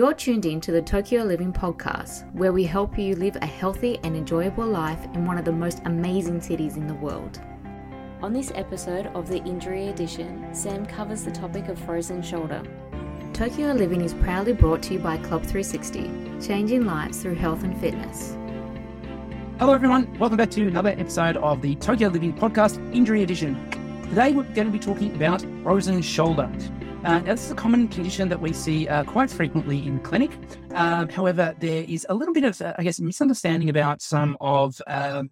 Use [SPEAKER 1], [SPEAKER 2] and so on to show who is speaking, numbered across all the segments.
[SPEAKER 1] You're tuned in to the Tokyo Living Podcast, where we help you live a healthy and enjoyable life in one of the most amazing cities in the world. On this episode of the Injury Edition, Sam covers the topic of frozen shoulder. Tokyo Living is proudly brought to you by Club 360, changing lives through health and fitness.
[SPEAKER 2] Hello, everyone. Welcome back to another episode of the Tokyo Living Podcast Injury Edition. Today, we're going to be talking about frozen shoulder. Uh, this is a common condition that we see uh, quite frequently in clinic. Um, however, there is a little bit of, uh, I guess, misunderstanding about some of um,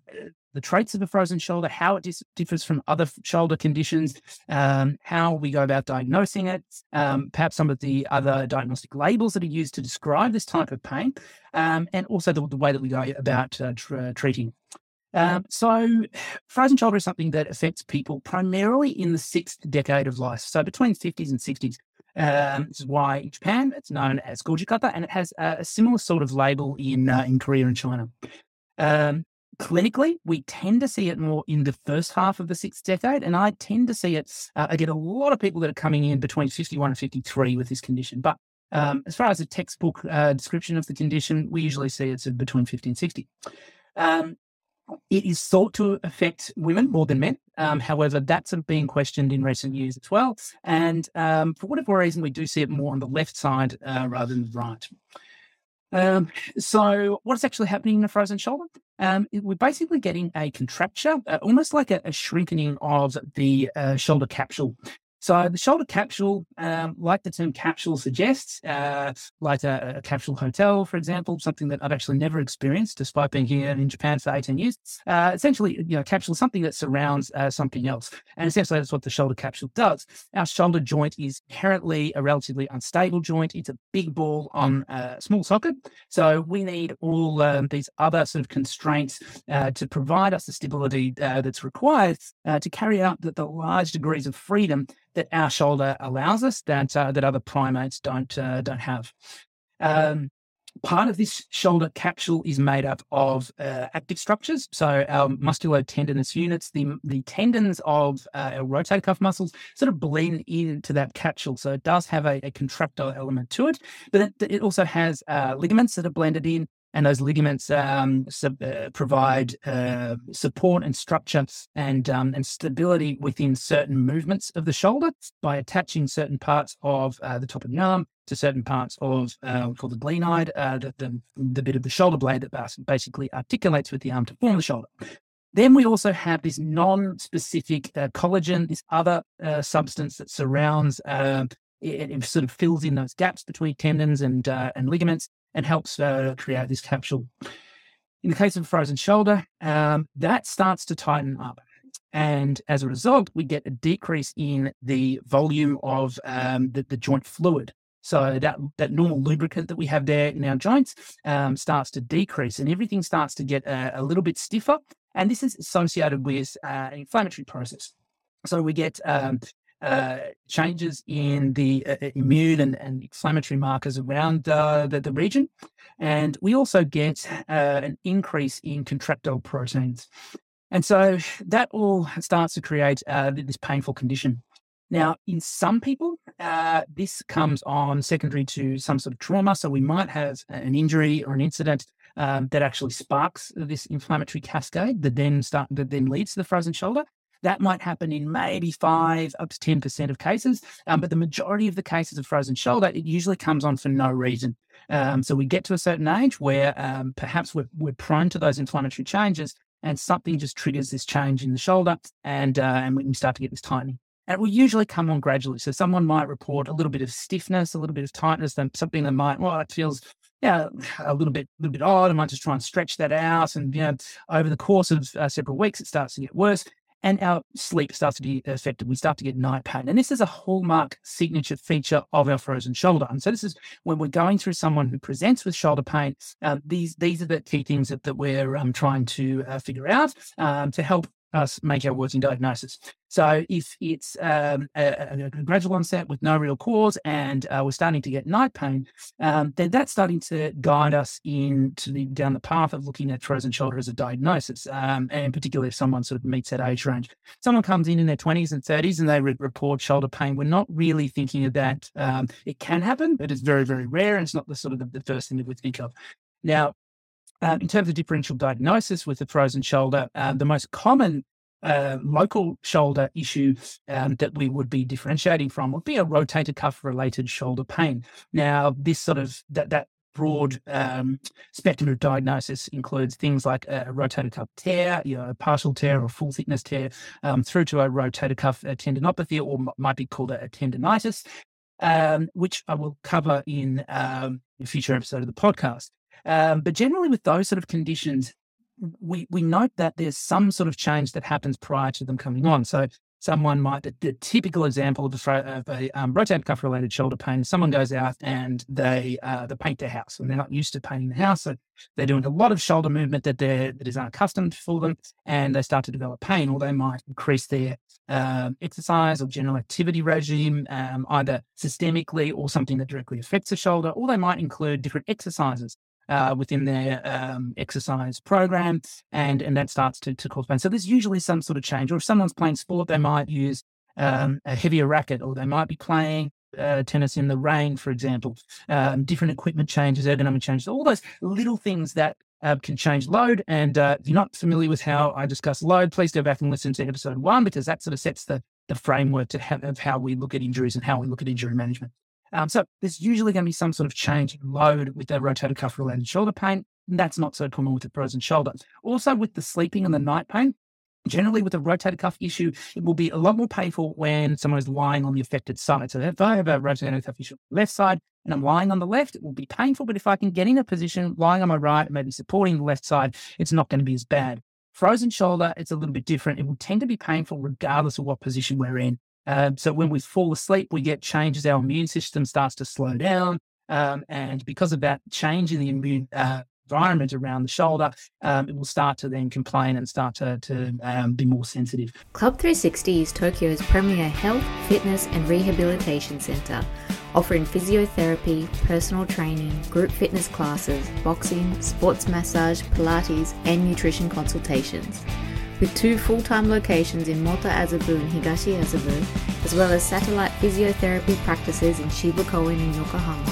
[SPEAKER 2] the traits of a frozen shoulder, how it dis- differs from other shoulder conditions, um, how we go about diagnosing it, um, perhaps some of the other diagnostic labels that are used to describe this type of pain, um, and also the, the, way that we go about uh, tr- treating. Um, so, frozen shoulder is something that affects people primarily in the sixth decade of life, so between 50s and 60s. Um, this is why in Japan it's known as Gojukata, and it has a, a similar sort of label in uh, in Korea and China. Um, clinically, we tend to see it more in the first half of the sixth decade, and I tend to see it. Uh, I get a lot of people that are coming in between 51 and 53 with this condition, but um, as far as a textbook uh, description of the condition, we usually see it's between 50 and 60. Um, it is thought to affect women more than men. Um, however, that's been questioned in recent years as well. And um, for whatever reason, we do see it more on the left side uh, rather than the right. Um, so, what's actually happening in the frozen shoulder? Um, we're basically getting a contracture, uh, almost like a, a, shrinking of the uh, shoulder capsule. So the shoulder capsule, um, like the term capsule suggests, uh, like a, a, capsule hotel, for example, something that I've actually never experienced despite being here in Japan for 18 years. Uh, essentially, you know, capsule is something that surrounds uh, something else. And essentially that's what the shoulder capsule does. Our shoulder joint is inherently a relatively unstable joint. It's a big ball on a small socket. So we need all um, these other sort of constraints uh, to provide us the stability uh, that's required uh, to carry out the, the large degrees of freedom that our shoulder allows us that uh, that other primates don't uh, don't have. Um, part of this shoulder capsule is made up of uh, active structures. So our musculotendinous units, the the tendons of uh, our rotator cuff muscles, sort of blend into that capsule. So it does have a, a contractile element to it, but it, also has uh, ligaments that are blended in and those ligaments um, sub, uh, provide uh, support and structure and um, and stability within certain movements of the shoulder by attaching certain parts of uh, the top of the arm to certain parts of uh, called the glenoid, uh, the, the, the bit of the shoulder blade that basically articulates with the arm to form the shoulder. Then we also have this non-specific uh, collagen, this other uh, substance that surrounds uh, it, it, sort of fills in those gaps between tendons and uh, and ligaments and helps uh, create this capsule. In the case of a frozen shoulder, um, that starts to tighten up. And as a result, we get a decrease in the volume of um, the, the, joint fluid. So that, that normal lubricant that we have there in our joints um, starts to decrease and everything starts to get a, a, little bit stiffer. And this is associated with uh, an inflammatory process. So we get um, uh, changes in the uh, uh, immune and, and, inflammatory markers around uh, the, the, region. And we also get uh, an increase in contractile proteins. And so that all starts to create uh, this painful condition. Now, in some people, this comes on secondary to some sort of trauma. So we might have an injury or an incident um, that actually sparks this inflammatory cascade that then start that then leads to the frozen shoulder. That might happen in maybe five up to 10% of cases. Um, but the majority of the cases of frozen shoulder, it usually comes on for no reason. Um, so we get to a certain age where um, perhaps we're, we're prone to those inflammatory changes and something just triggers this change in the shoulder and, uh, and we start to get this tightening. And it will usually come on gradually. So someone might report a little bit of stiffness, a little bit of tightness, then something that might, well, it feels yeah, a little bit, a little bit odd. I might just try and stretch that out, and you know, over the course of uh, several weeks, it starts to get worse and our sleep starts to be affected. We start to get night pain. And this is a hallmark signature feature of our frozen shoulder. And so this is when we're going through someone who presents with shoulder pain, um, these, these are the key things that, that we're um, trying to uh, figure out um, to help us make our working diagnosis. So if it's um, a, a, gradual onset with no real cause and uh, we're starting to get night pain, um, then that's starting to guide us into the, down the path of looking at frozen shoulder as a diagnosis, um, and particularly if someone sort of meets that age range. Someone comes in in their 20s and 30s and they re- report shoulder pain. We're not really thinking of that. Um, it can happen, but it's very, very rare, and it's not the sort of the, the first thing that we think of. Now, um, in terms of differential diagnosis with the frozen shoulder, uh, the most common uh, local shoulder issue um, that we would be differentiating from would be a rotator cuff related shoulder pain. Now, this sort of that that broad um, spectrum of diagnosis includes things like a rotator cuff tear, you know, a partial tear or full thickness tear, um, through to a rotator cuff tendinopathy, or m- might be called a, a tendonitis, um, which I will cover in um, a future episode of the podcast. Um, but generally, with those sort of conditions, we we note that there's some sort of change that happens prior to them coming on. So someone might the, the typical example of a, of a um, rotator cuff related shoulder pain. Someone goes out and they uh, they paint their house, and they're not used to painting the house, so they're doing a lot of shoulder movement that they that is unaccustomed for them, and they start to develop pain, or they might increase their um, exercise or general activity regime, um, either systemically or something that directly affects the shoulder, or they might include different exercises uh, within their um, exercise program, and and that starts to, to cause pain. So there's usually some sort of change. Or if someone's playing sport, they might use um, a heavier racket, or they might be playing uh, tennis in the rain, for example. Um, different equipment changes, ergonomic changes, all those little things that uh, can change load. And uh, if you're not familiar with how I discuss load, please go back and listen to episode one because that sort of sets the the framework to have, of how we look at injuries and how we look at injury management. Um, so there's usually going to be some sort of change in load with the rotator cuff related shoulder pain. That's not so common with the frozen shoulder. Also with the sleeping and the night pain, generally with a rotator cuff issue, it will be a lot more painful when someone is lying on the affected side. So if I have a rotator cuff issue on the left side and I'm lying on the left, it will be painful. But if I can get in a position lying on my right, maybe supporting the left side, it's not going to be as bad. Frozen shoulder, it's a little bit different. It will tend to be painful regardless of what position we're in. Um, so when we fall asleep, we get changes. Our immune system starts to slow down. Um, and because of that change in the immune uh, environment around the shoulder, um, it will start to then complain and start to, to um, be more sensitive.
[SPEAKER 1] Club 360 is Tokyo's premier health, fitness, and rehabilitation centre, offering physiotherapy, personal training, group fitness classes, boxing, sports massage, Pilates, and nutrition consultations with two full-time locations in Moto Azabu and Higashi Azabu, as well as satellite physiotherapy practices in Shibakoen and Yokohama.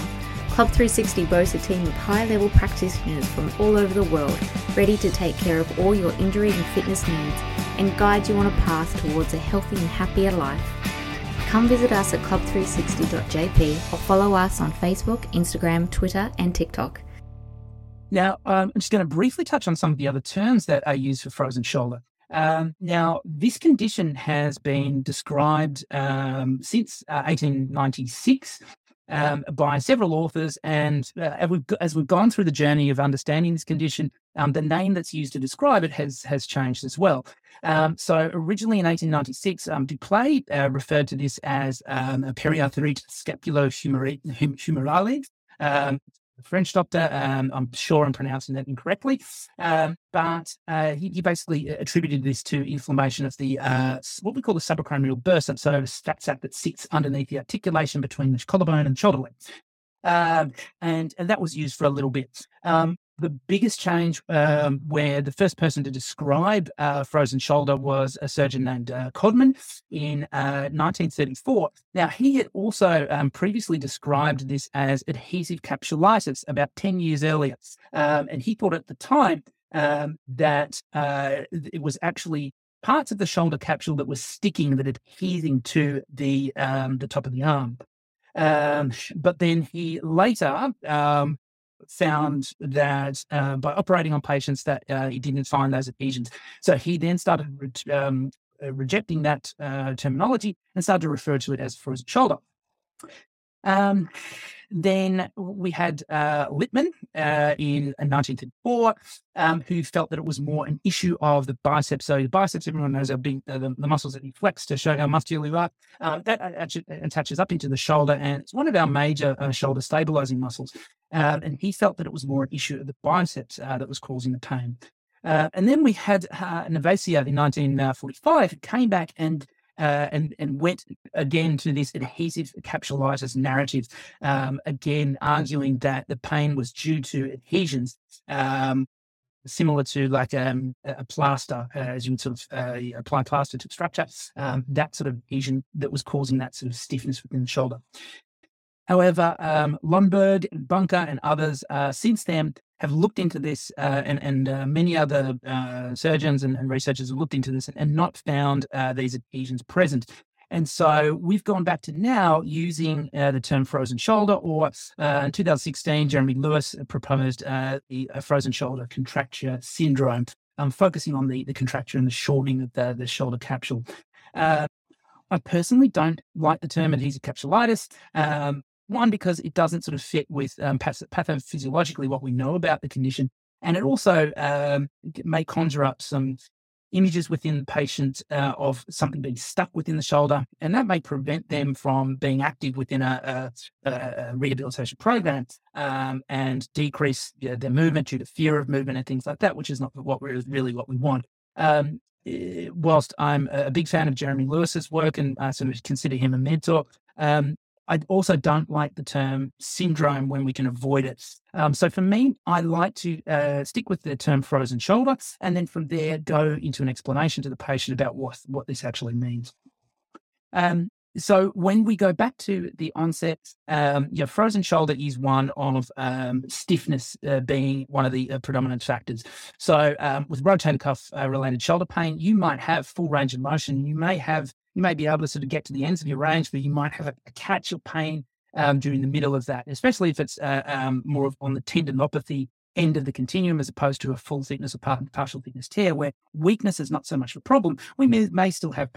[SPEAKER 1] Club 360 boasts a team of high-level practitioners from all over the world, ready to take care of all your injury and fitness needs and guide you on a path towards a healthy and happier life. Come visit us at club360.jp or follow us on Facebook, Instagram, Twitter, and TikTok.
[SPEAKER 2] Now, um, I'm just going to briefly touch on some of the other terms that are used for frozen shoulder. Um, now, this condition has been described um, since uh, 1896 um, by several authors, and uh, as, we've, gone through the journey of understanding this condition, um, the name that's used to describe it has has changed as well. Um, so, originally in 1896, um, Duplay uh, referred to this as um, a periarthrite scapulohumerale. French doctor. Um, I'm sure I'm pronouncing that incorrectly, um, but uh, he, he, basically attributed this to inflammation of the uh, what we call the subacromial bursa, so a fat sac that sits underneath the articulation between the collarbone and shoulder blade. Um, and, and that was used for a little bit. Um, the biggest change um, where the first person to describe uh, frozen shoulder was a surgeon named uh, Codman in uh, 1934. Now, he had also um, previously described this as adhesive capsulitis about 10 years earlier. Um, and he thought at the time um, that uh, it was actually parts of the shoulder capsule that were sticking, that adhering to the, um, the top of the arm. Um, but then he later um, found that uh, by operating on patients that uh, he didn't find those adhesions. So he then started re- um, uh, rejecting that uh, terminology and started to refer to it as frozen shoulder. Um, then we had uh, Lippmann uh, in 1934, um, who felt that it was more an issue of the biceps. So the biceps, everyone knows are big, uh, the, the, muscles that you flex to show how muscular you are. Um, that attaches up into the shoulder, and it's one of our major uh, shoulder stabilizing muscles. Um, and he felt that it was more an issue of the biceps uh, that was causing the pain. Uh, and then we had uh, Neviaser in 1945 who came back and uh, and and went again to this adhesive capsulitis narrative, um, again arguing that the pain was due to adhesions. Um, similar to like um, a plaster, uh, as you would sort of uh, apply plaster to structure, um, that sort of adhesion that was causing that sort of stiffness within the shoulder. However, um, Lundberg, Bunker, and others uh, since then have looked into this, uh, and, and uh, many other uh, surgeons and, and, researchers have looked into this and not found uh, these adhesions present. And so we've gone back to now using uh, the term frozen shoulder, or in 2016, Jeremy Lewis proposed the frozen shoulder contracture syndrome, um, focusing on the, the contracture and the shortening of the, the shoulder capsule. I personally don't like the term adhesive capsulitis. Um, one, because it doesn't sort of fit with um, pathophysiologically what we know about the condition. And it also um, may conjure up some images within the patient uh, of something being stuck within the shoulder, and that may prevent them from being active within a, a, a rehabilitation program um, and decrease you know, their movement due to fear of movement and things like that, which is not what we're really what we want. Um, whilst I'm a big fan of Jeremy Lewis's work and I sort of consider him a mentor, um, I also don't like the term syndrome when we can avoid it. Um, so for me, I like to uh, stick with the term frozen shoulder and then from there go into an explanation to the patient about what, what this actually means. Um, so when we go back to the onset, um, your frozen shoulder is one of um, stiffness uh, being one of the uh, predominant factors. So um, with rotator cuff uh, related shoulder pain, you might have full range of motion. You may have you may be able to sort of get to the ends of your range, but you might have a, a catch of pain um, during the middle of that, especially if it's uh, um, more on the tendinopathy end of the continuum as opposed to a full thickness or partial thickness tear, where weakness is not so much of a problem. We may, may still have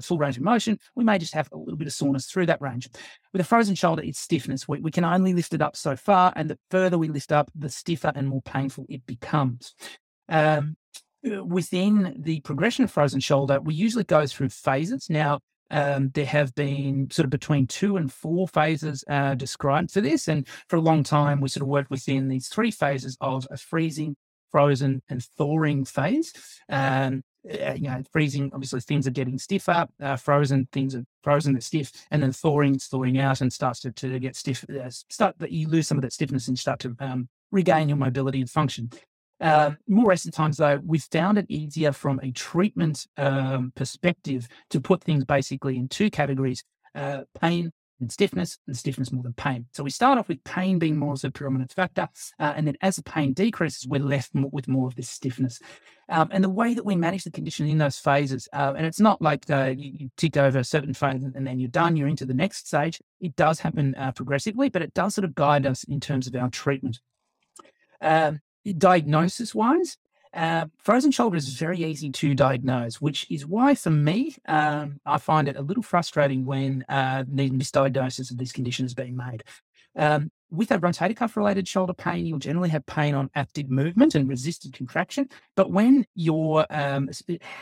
[SPEAKER 2] full range of motion. We may just have a little bit of soreness through that range. With a frozen shoulder, it's stiffness. We, we can only lift it up so far, and the further we lift up, the stiffer and more painful it becomes. Um, within the progression of frozen shoulder, we usually go through phases. Now, um, there have been sort of between two and four phases uh, described for this. And for a long time, we sort of worked within these three phases of a freezing, frozen, and thawing phase. Um, uh, you know, freezing, obviously things are getting stiffer, uh, frozen, things are frozen, they're stiff, and then thawing, thawing out and starts to, to get stiff, uh, start that you lose some of that stiffness and start to um, regain your mobility and function. Uh, more recent times, though, we've found it easier from a treatment um, perspective to put things basically in two categories uh, pain and stiffness, and stiffness more than pain. So we start off with pain being more of a predominant factor. Uh, and then as the pain decreases, we're left more, with more of this stiffness. Um, and the way that we manage the condition in those phases, uh, and it's not like uh, you, you, tick over a certain phase and then you're done, you're into the next stage. It does happen uh, progressively, but it does sort of guide us in terms of our treatment. Um, diagnosis wise, uh, frozen shoulder is very easy to diagnose, which is why, for me, um, I find it a little frustrating when uh, the misdiagnosis of this condition is being made. Um, with a rotator cuff related shoulder pain, you'll generally have pain on active movement and resisted contraction. But when you're, um,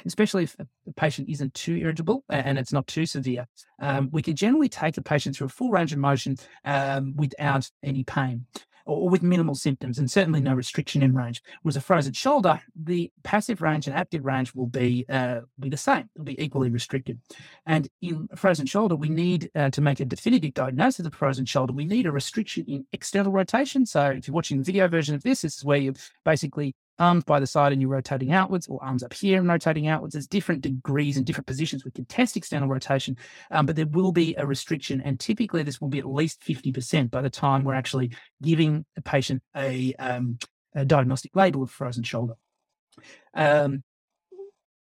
[SPEAKER 2] especially if the patient isn't too irritable and it's not too severe, um, we can generally take a patient through a full range of motion um, without any pain or with minimal symptoms and certainly no restriction in range. Whereas a frozen shoulder, the passive range and active range will be uh, be the same. It'll be equally restricted. And in frozen shoulder, we need uh, to make a definitive diagnosis of frozen shoulder. We need a restriction in external rotation. So if you're watching the video version of this, this is where you basically arms by the side and you're rotating outwards, or arms up here and rotating outwards. There's different degrees and different positions. We can test external rotation, um, but there will be a restriction. And typically, this will be at least 50% by the time we're actually giving a patient a, um, a diagnostic label of frozen shoulder. Um,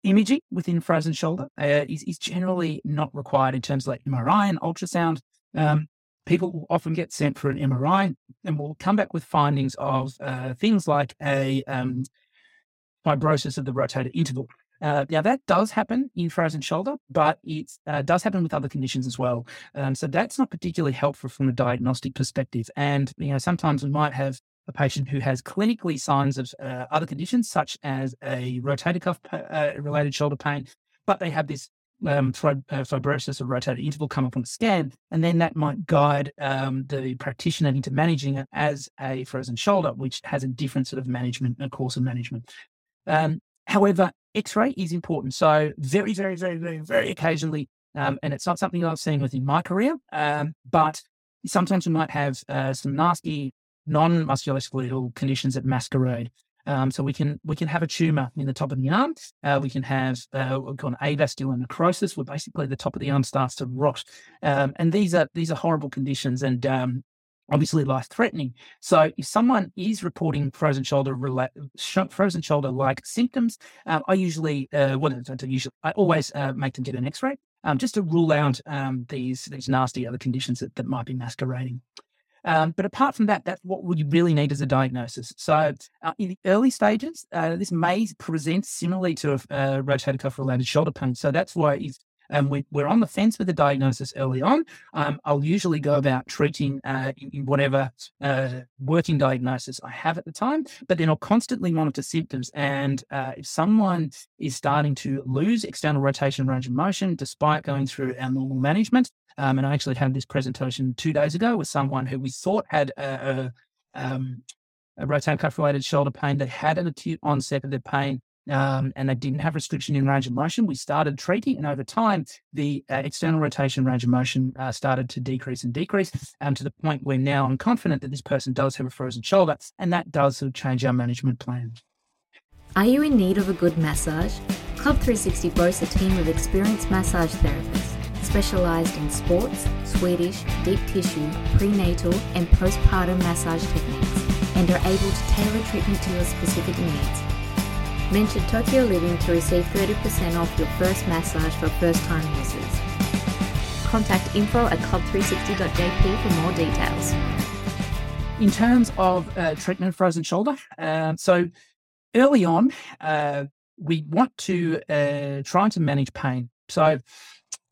[SPEAKER 2] imaging within frozen shoulder uh, is, is generally not required in terms of like MRI and ultrasound. Um, people will often get sent for an MRI and will come back with findings of uh, things like a um, fibrosis of the rotator interval. Uh, now that does happen in frozen shoulder, but it uh, does happen with other conditions as well. Um, so that's not particularly helpful from a diagnostic perspective. And you know, sometimes we might have a patient who has clinically signs of uh, other conditions, such as a rotator cuff uh, related shoulder pain, but they have this um, uh, fibrosis or rotator interval come up on the scan, and then that might guide um, the practitioner into managing it as a frozen shoulder, which has a different sort of management, a course of management. Um, however, X-ray is important. So very, very, very, very, very occasionally, um, and it's not something I've seen within my career, um, but sometimes we might have uh, some nasty non-musculoskeletal conditions that masquerade. Um, so we can we can have a tumor in the top of the arm. Uh, we can have uh, we call avascular necrosis, where basically the top of the arm starts to rot. Um, and these are these are horrible conditions, and um, obviously life threatening. So if someone is reporting frozen shoulder frozen shoulder like symptoms, um, I usually uh, well, I usually I always uh, make them get an X-ray um, just to rule out um, these these nasty other conditions that, that might be masquerading. Um, but apart from that, that's what we really need as a diagnosis. So uh, in the early stages, uh, this may present similarly to a, a rotator cuff related shoulder pain. So that's why it's and we, are on the fence with the diagnosis early on, um, I'll usually go about treating uh, in whatever uh, working diagnosis I have at the time, but then I'll constantly monitor symptoms. And uh, if someone is starting to lose external rotation range of motion despite going through our normal management, um, and I actually had this presentation two days ago with someone who we thought had a, a, um, a rotator cuff related shoulder pain. They had an acute onset of their pain um, and they didn't have restriction in range of motion. We started treating, and over time, the uh, external rotation range of motion uh, started to decrease and decrease um, to the point where now I'm confident that this person does have a frozen shoulder, and that does sort of change our management plan.
[SPEAKER 1] Are you in need of a good massage? Club 360 boasts a team of experienced massage therapists specialized in sports, Swedish, deep tissue, prenatal, and postpartum massage techniques, and are able to tailor treatment to your specific needs Mention Tokyo Living to receive 30% off your first massage for first time users. Contact info at club360.jp for more details.
[SPEAKER 2] In terms of uh, treatment of frozen shoulder, uh, so early on, uh, we want to uh, try to manage pain. So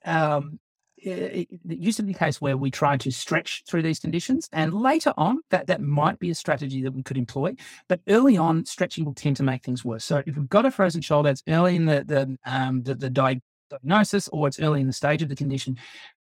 [SPEAKER 2] um, it, it used to be the case where we tried to stretch through these conditions, and later on, that that might be a strategy that we could employ. But early on, stretching will tend to make things worse. So if we've got a frozen shoulder, it's early in the the um, the, the diagnosis, or it's early in the stage of the condition.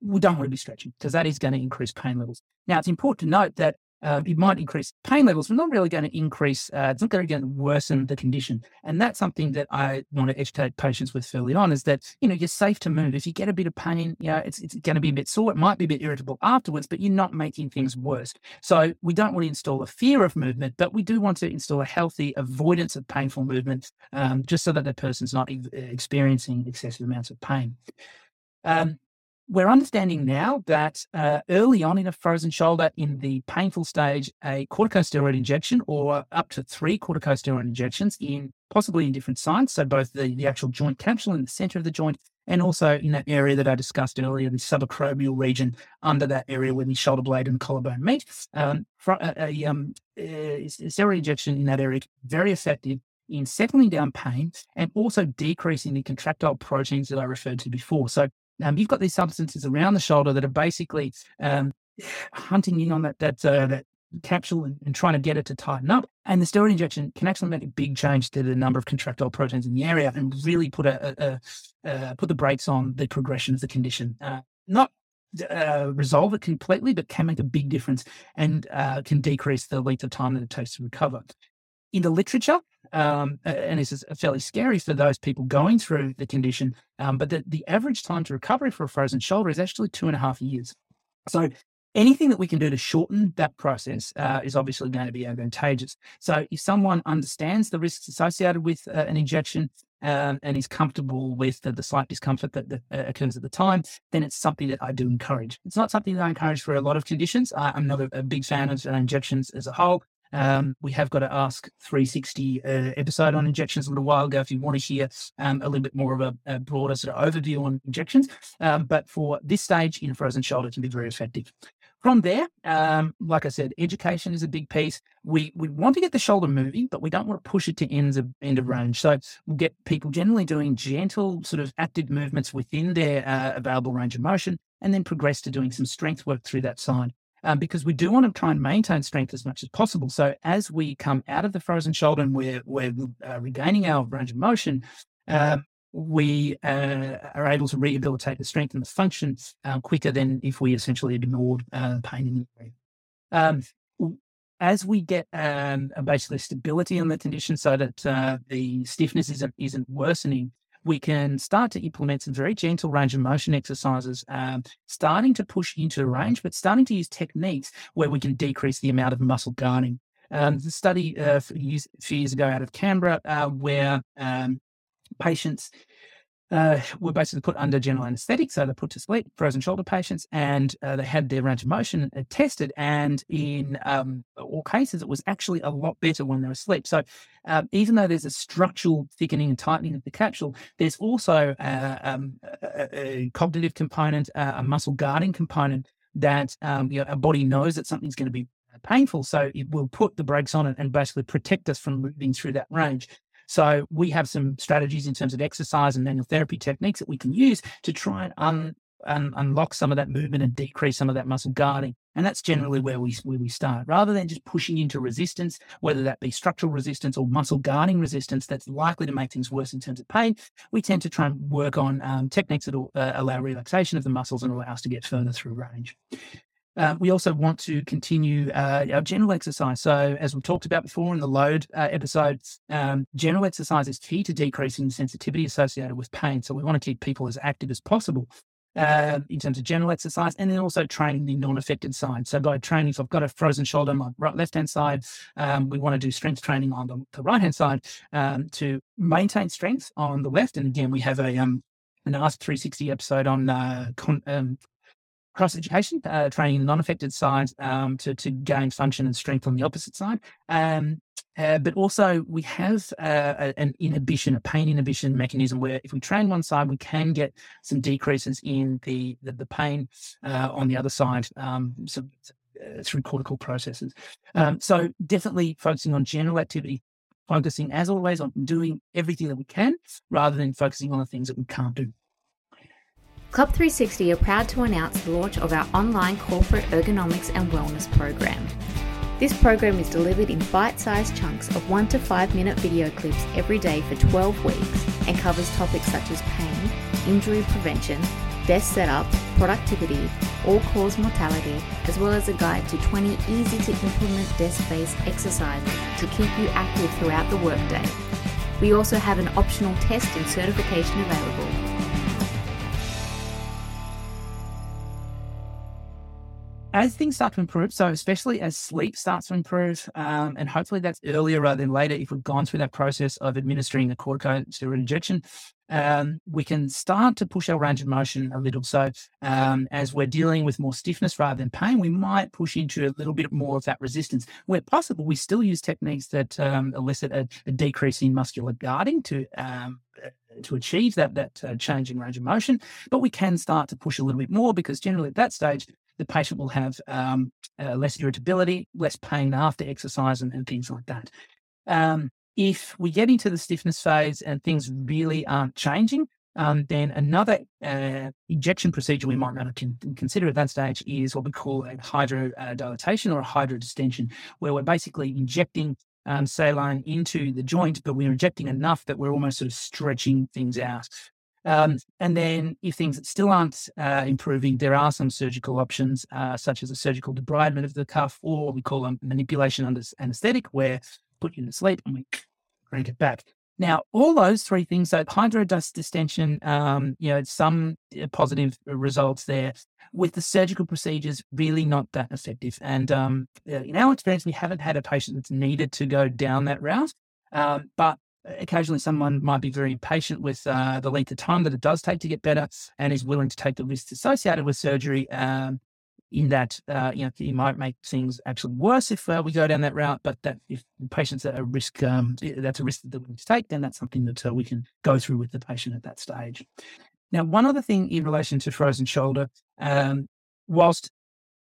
[SPEAKER 2] We don't want to be stretching because that is going to increase pain levels. Now, it's important to note that uh, it might increase pain levels, but not really going to increase, uh, it's not going to worsen the condition. And that's something that I want to educate patients with fairly on is that, you know, you're safe to move. If you get a bit of pain, you know, it's, it's going to be a bit sore. It might be a bit irritable afterwards, but you're not making things worse. So we don't want to install a fear of movement, but we do want to install a healthy avoidance of painful movement um, just so that the person's not e- experiencing excessive amounts of pain. Um, we're understanding now that uh, early on in a frozen shoulder, in the painful stage, a corticosteroid injection or up to three corticosteroid injections in possibly in different sites, so both the, the actual joint capsule in the center of the joint and also in that area that I discussed earlier, the subacromial region under that area where the shoulder blade and collarbone meet. Um, a, a, um, a steroid injection in that area very effective in settling down pain and also decreasing the contractile proteins that I referred to before. So um, you've got these substances around the shoulder that are basically um, hunting in on that that uh, that capsule and, and, trying to get it to tighten up. And the steroid injection can actually make a big change to the number of contractile proteins in the area and really put a, a, a uh, put the brakes on the progression of the condition. Uh, not uh, resolve it completely, but can make a big difference and uh, can decrease the length of time that it takes to recover. In the literature, um, and this is fairly scary for those people going through the condition. Um, but the, the average time to recovery for a frozen shoulder is actually two and a half years. So anything that we can do to shorten that process uh, is obviously going to be advantageous. So if someone understands the risks associated with uh, an injection um, and is comfortable with the, the slight discomfort that, that uh, occurs at the time, then it's something that I do encourage. It's not something that I encourage for a lot of conditions. I, am not a, a, big fan of injections as a whole. Um, we have got to ask 360 uh, episode on injections a little while ago if you want to hear um, a little bit more of a, a broader sort of overview on injections. Um, but for this stage in frozen shoulder, can be very effective. From there, um, like I said, education is a big piece. We we want to get the shoulder moving, but we don't want to push it to ends of end of range. So we'll get people generally doing gentle, sort of active movements within their uh, available range of motion, and then progress to doing some strength work through that side um, because we do want to try and maintain strength as much as possible. So as we come out of the frozen shoulder and we're, we're uh, regaining our range of motion, uh, we uh, are able to rehabilitate the strength and the function uh, quicker than if we essentially ignored uh, pain in the area. Um, as we get um, basically stability on the condition so that uh, the stiffness isn't, isn't worsening, we can start to implement some very gentle range of motion exercises, um, starting to push into the range, but starting to use techniques where we can decrease the amount of muscle guarding. Um, the study uh, a few years ago out of Canberra, uh, where um, patients uh, were basically put under general anesthetic. So they're put to sleep, frozen shoulder patients, and uh, they had their range of motion uh, tested. And in um, all cases, it was actually a lot better when they were asleep. So um, even though there's a structural thickening and tightening of the capsule, there's also uh, um, a, a, cognitive component, uh, a muscle guarding component that um, you know, our body knows that something's going to be painful. So it will put the brakes on it and basically protect us from moving through that range. So we have some strategies in terms of exercise and manual therapy techniques that we can use to try and un, un, unlock some of that movement and decrease some of that muscle guarding. And that's generally where we where we start, rather than just pushing into resistance, whether that be structural resistance or muscle guarding resistance, that's likely to make things worse in terms of pain. We tend to try and work on um, techniques that uh, allow relaxation of the muscles and allow us to get further through range. Uh, we also want to continue uh, our general exercise. So, as we talked about before in the load uh, episode, um, general exercise is key to decreasing the sensitivity associated with pain. So, we want to keep people as active as possible uh, in terms of general exercise, and then also training the non-affected side. So, by training, if I've got a frozen shoulder on my right left-hand side, um, we want to do strength training on the, the right-hand side um, to maintain strength on the left. And again, we have a um, an Ask 360 episode on uh, con- um, cross education, uh, training the non-affected side um, to, to gain function and strength on the opposite side. Um, uh, but also we have uh, an inhibition, a pain inhibition mechanism where if we train one side, we can get some decreases in the the, the pain uh, on the other side um, so, uh, through cortical processes. Um, so definitely focusing on general activity, focusing as always on doing everything that we can rather than focusing on the things that we can't do.
[SPEAKER 1] Club 360 are proud to announce the launch of our online corporate ergonomics and wellness program. This program is delivered in bite sized chunks of 1 to 5 minute video clips every day for 12 weeks and covers topics such as pain, injury prevention, desk setup, productivity, all cause mortality, as well as a guide to 20 easy to implement desk based exercises to keep you active throughout the workday. We also have an optional test and certification available
[SPEAKER 2] as things start to improve, so especially as sleep starts to improve, um, and hopefully that's earlier rather than later, if we've gone through that process of administering the corticosteroid injection, um, we can start to push our range of motion a little. So, um, as we're dealing with more stiffness rather than pain, we might push into a little bit more of that resistance. Where possible, we still use techniques that um, elicit a, a, decrease in muscular guarding to um, to achieve that that uh, change in range of motion, but we can start to push a little bit more because generally at that stage the patient will have um, uh, less irritability, less pain after exercise, and, and things like that. Um, if we get into the stiffness phase and things really aren't changing, um, then another uh, injection procedure we might not consider at that stage is what we call a hydrodilatation or a hydrodistension, where we're basically injecting um, saline into the joint, but we're injecting enough that we're almost sort of stretching things out. Um, and then, if things still aren't uh, improving, there are some surgical options, uh, such as a surgical debridement of the cuff, or we call them manipulation under anesthetic, where put you to sleep and we crank it back. Now, all those three things, so hydrodust distension, um, you know, some uh, positive results there. With the surgical procedures, really not that effective. And um, in our experience, we haven't had a patient that's needed to go down that route. Um, but occasionally someone might be very impatient with uh, the length of time that it does take to get better and is willing to take the risks associated with surgery um, in that uh, you know it might make things actually worse if uh, we go down that route but that if patients are at risk um, that's a risk that we need to take then that's something that uh, we can go through with the patient at that stage. Now one other thing in relation to frozen shoulder um, whilst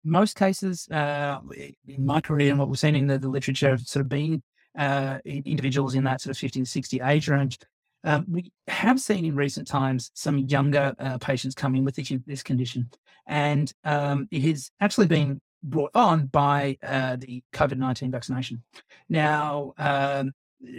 [SPEAKER 2] most cases uh, in my career and what we've seen in the, the literature have sort of been uh, individuals in that sort of 50 to 60 age range. Um, we have seen in recent times some younger uh, patients come in with this condition, and um, it has actually been brought on by uh, the COVID 19 vaccination. Now, um,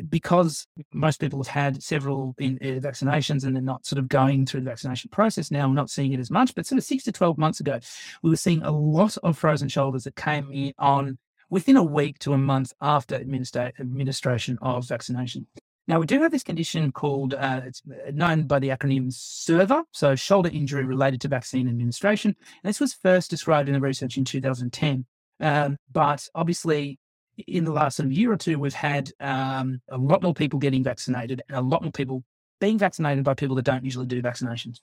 [SPEAKER 2] because most people have had several in, uh, vaccinations and they're not sort of going through the vaccination process now, we're not seeing it as much. But sort of six to 12 months ago, we were seeing a lot of frozen shoulders that came in on within a week to a month after administra- administration of vaccination. Now, we do have this condition called, uh, it's known by the acronym SIRVA, so shoulder injury related to vaccine administration. And this was first described in the research in 2010. Um, but obviously, in the last sort of year or two, we've had um, a lot more people getting vaccinated and a lot more people being vaccinated by people that don't usually do vaccinations.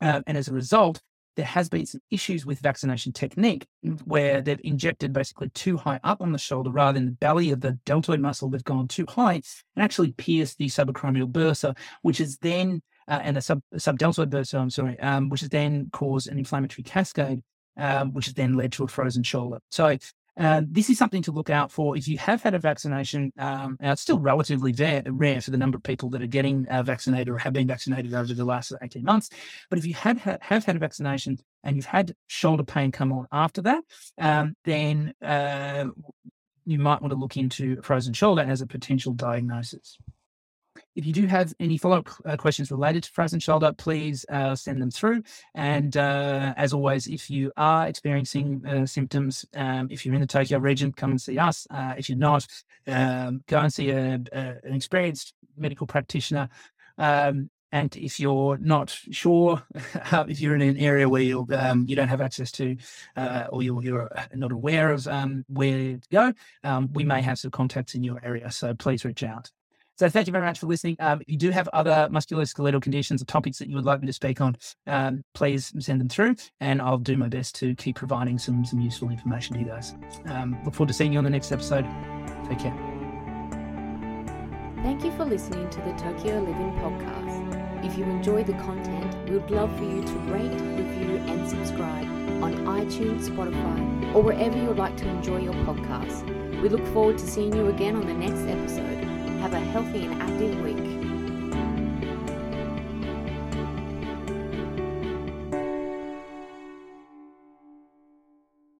[SPEAKER 2] Um, and as a result, there has been some issues with vaccination technique where they've injected basically too high up on the shoulder rather than the belly of the deltoid muscle. They've gone too high and actually pierced the subacromial bursa, which is then uh, and the sub subdeltoid bursa. I'm sorry, um, which has then caused an inflammatory cascade, um, which has then led to a frozen shoulder. So uh, this is something to look out for if you have had a vaccination. Um, it's still relatively rare, for the number of people that are getting uh, vaccinated or have been vaccinated over the last 18 months. But if you have, have, had a vaccination and you've had shoulder pain come on after that, um, then uh, you might want to look into a frozen shoulder as a potential diagnosis. If you do have any follow up uh, questions related to frozen shoulder, please uh, send them through. And uh, as always, if you are experiencing uh, symptoms, um, if you're in the Tokyo region, come and see us. Uh, if you're not, um, go and see a, a, an experienced medical practitioner. Um, and if you're not sure, if you're in an area where you um, you don't have access to, uh, or you're, you're, not aware of um, where to go, um, we may have some contacts in your area. So please reach out. So thank you very much for listening. Um, if you do have other musculoskeletal conditions or topics that you would like me to speak on, um, please send them through and I'll do my best to keep providing some, some useful information to you guys. Um, look forward to seeing you on the next episode. Take care.
[SPEAKER 1] Thank you for listening to the Tokyo Living Podcast. If you enjoy the content, we would love for you to rate, review, and subscribe on iTunes, Spotify, or wherever you would like to enjoy your podcast. We look forward to seeing you again on the next episode. Have a healthy and active week.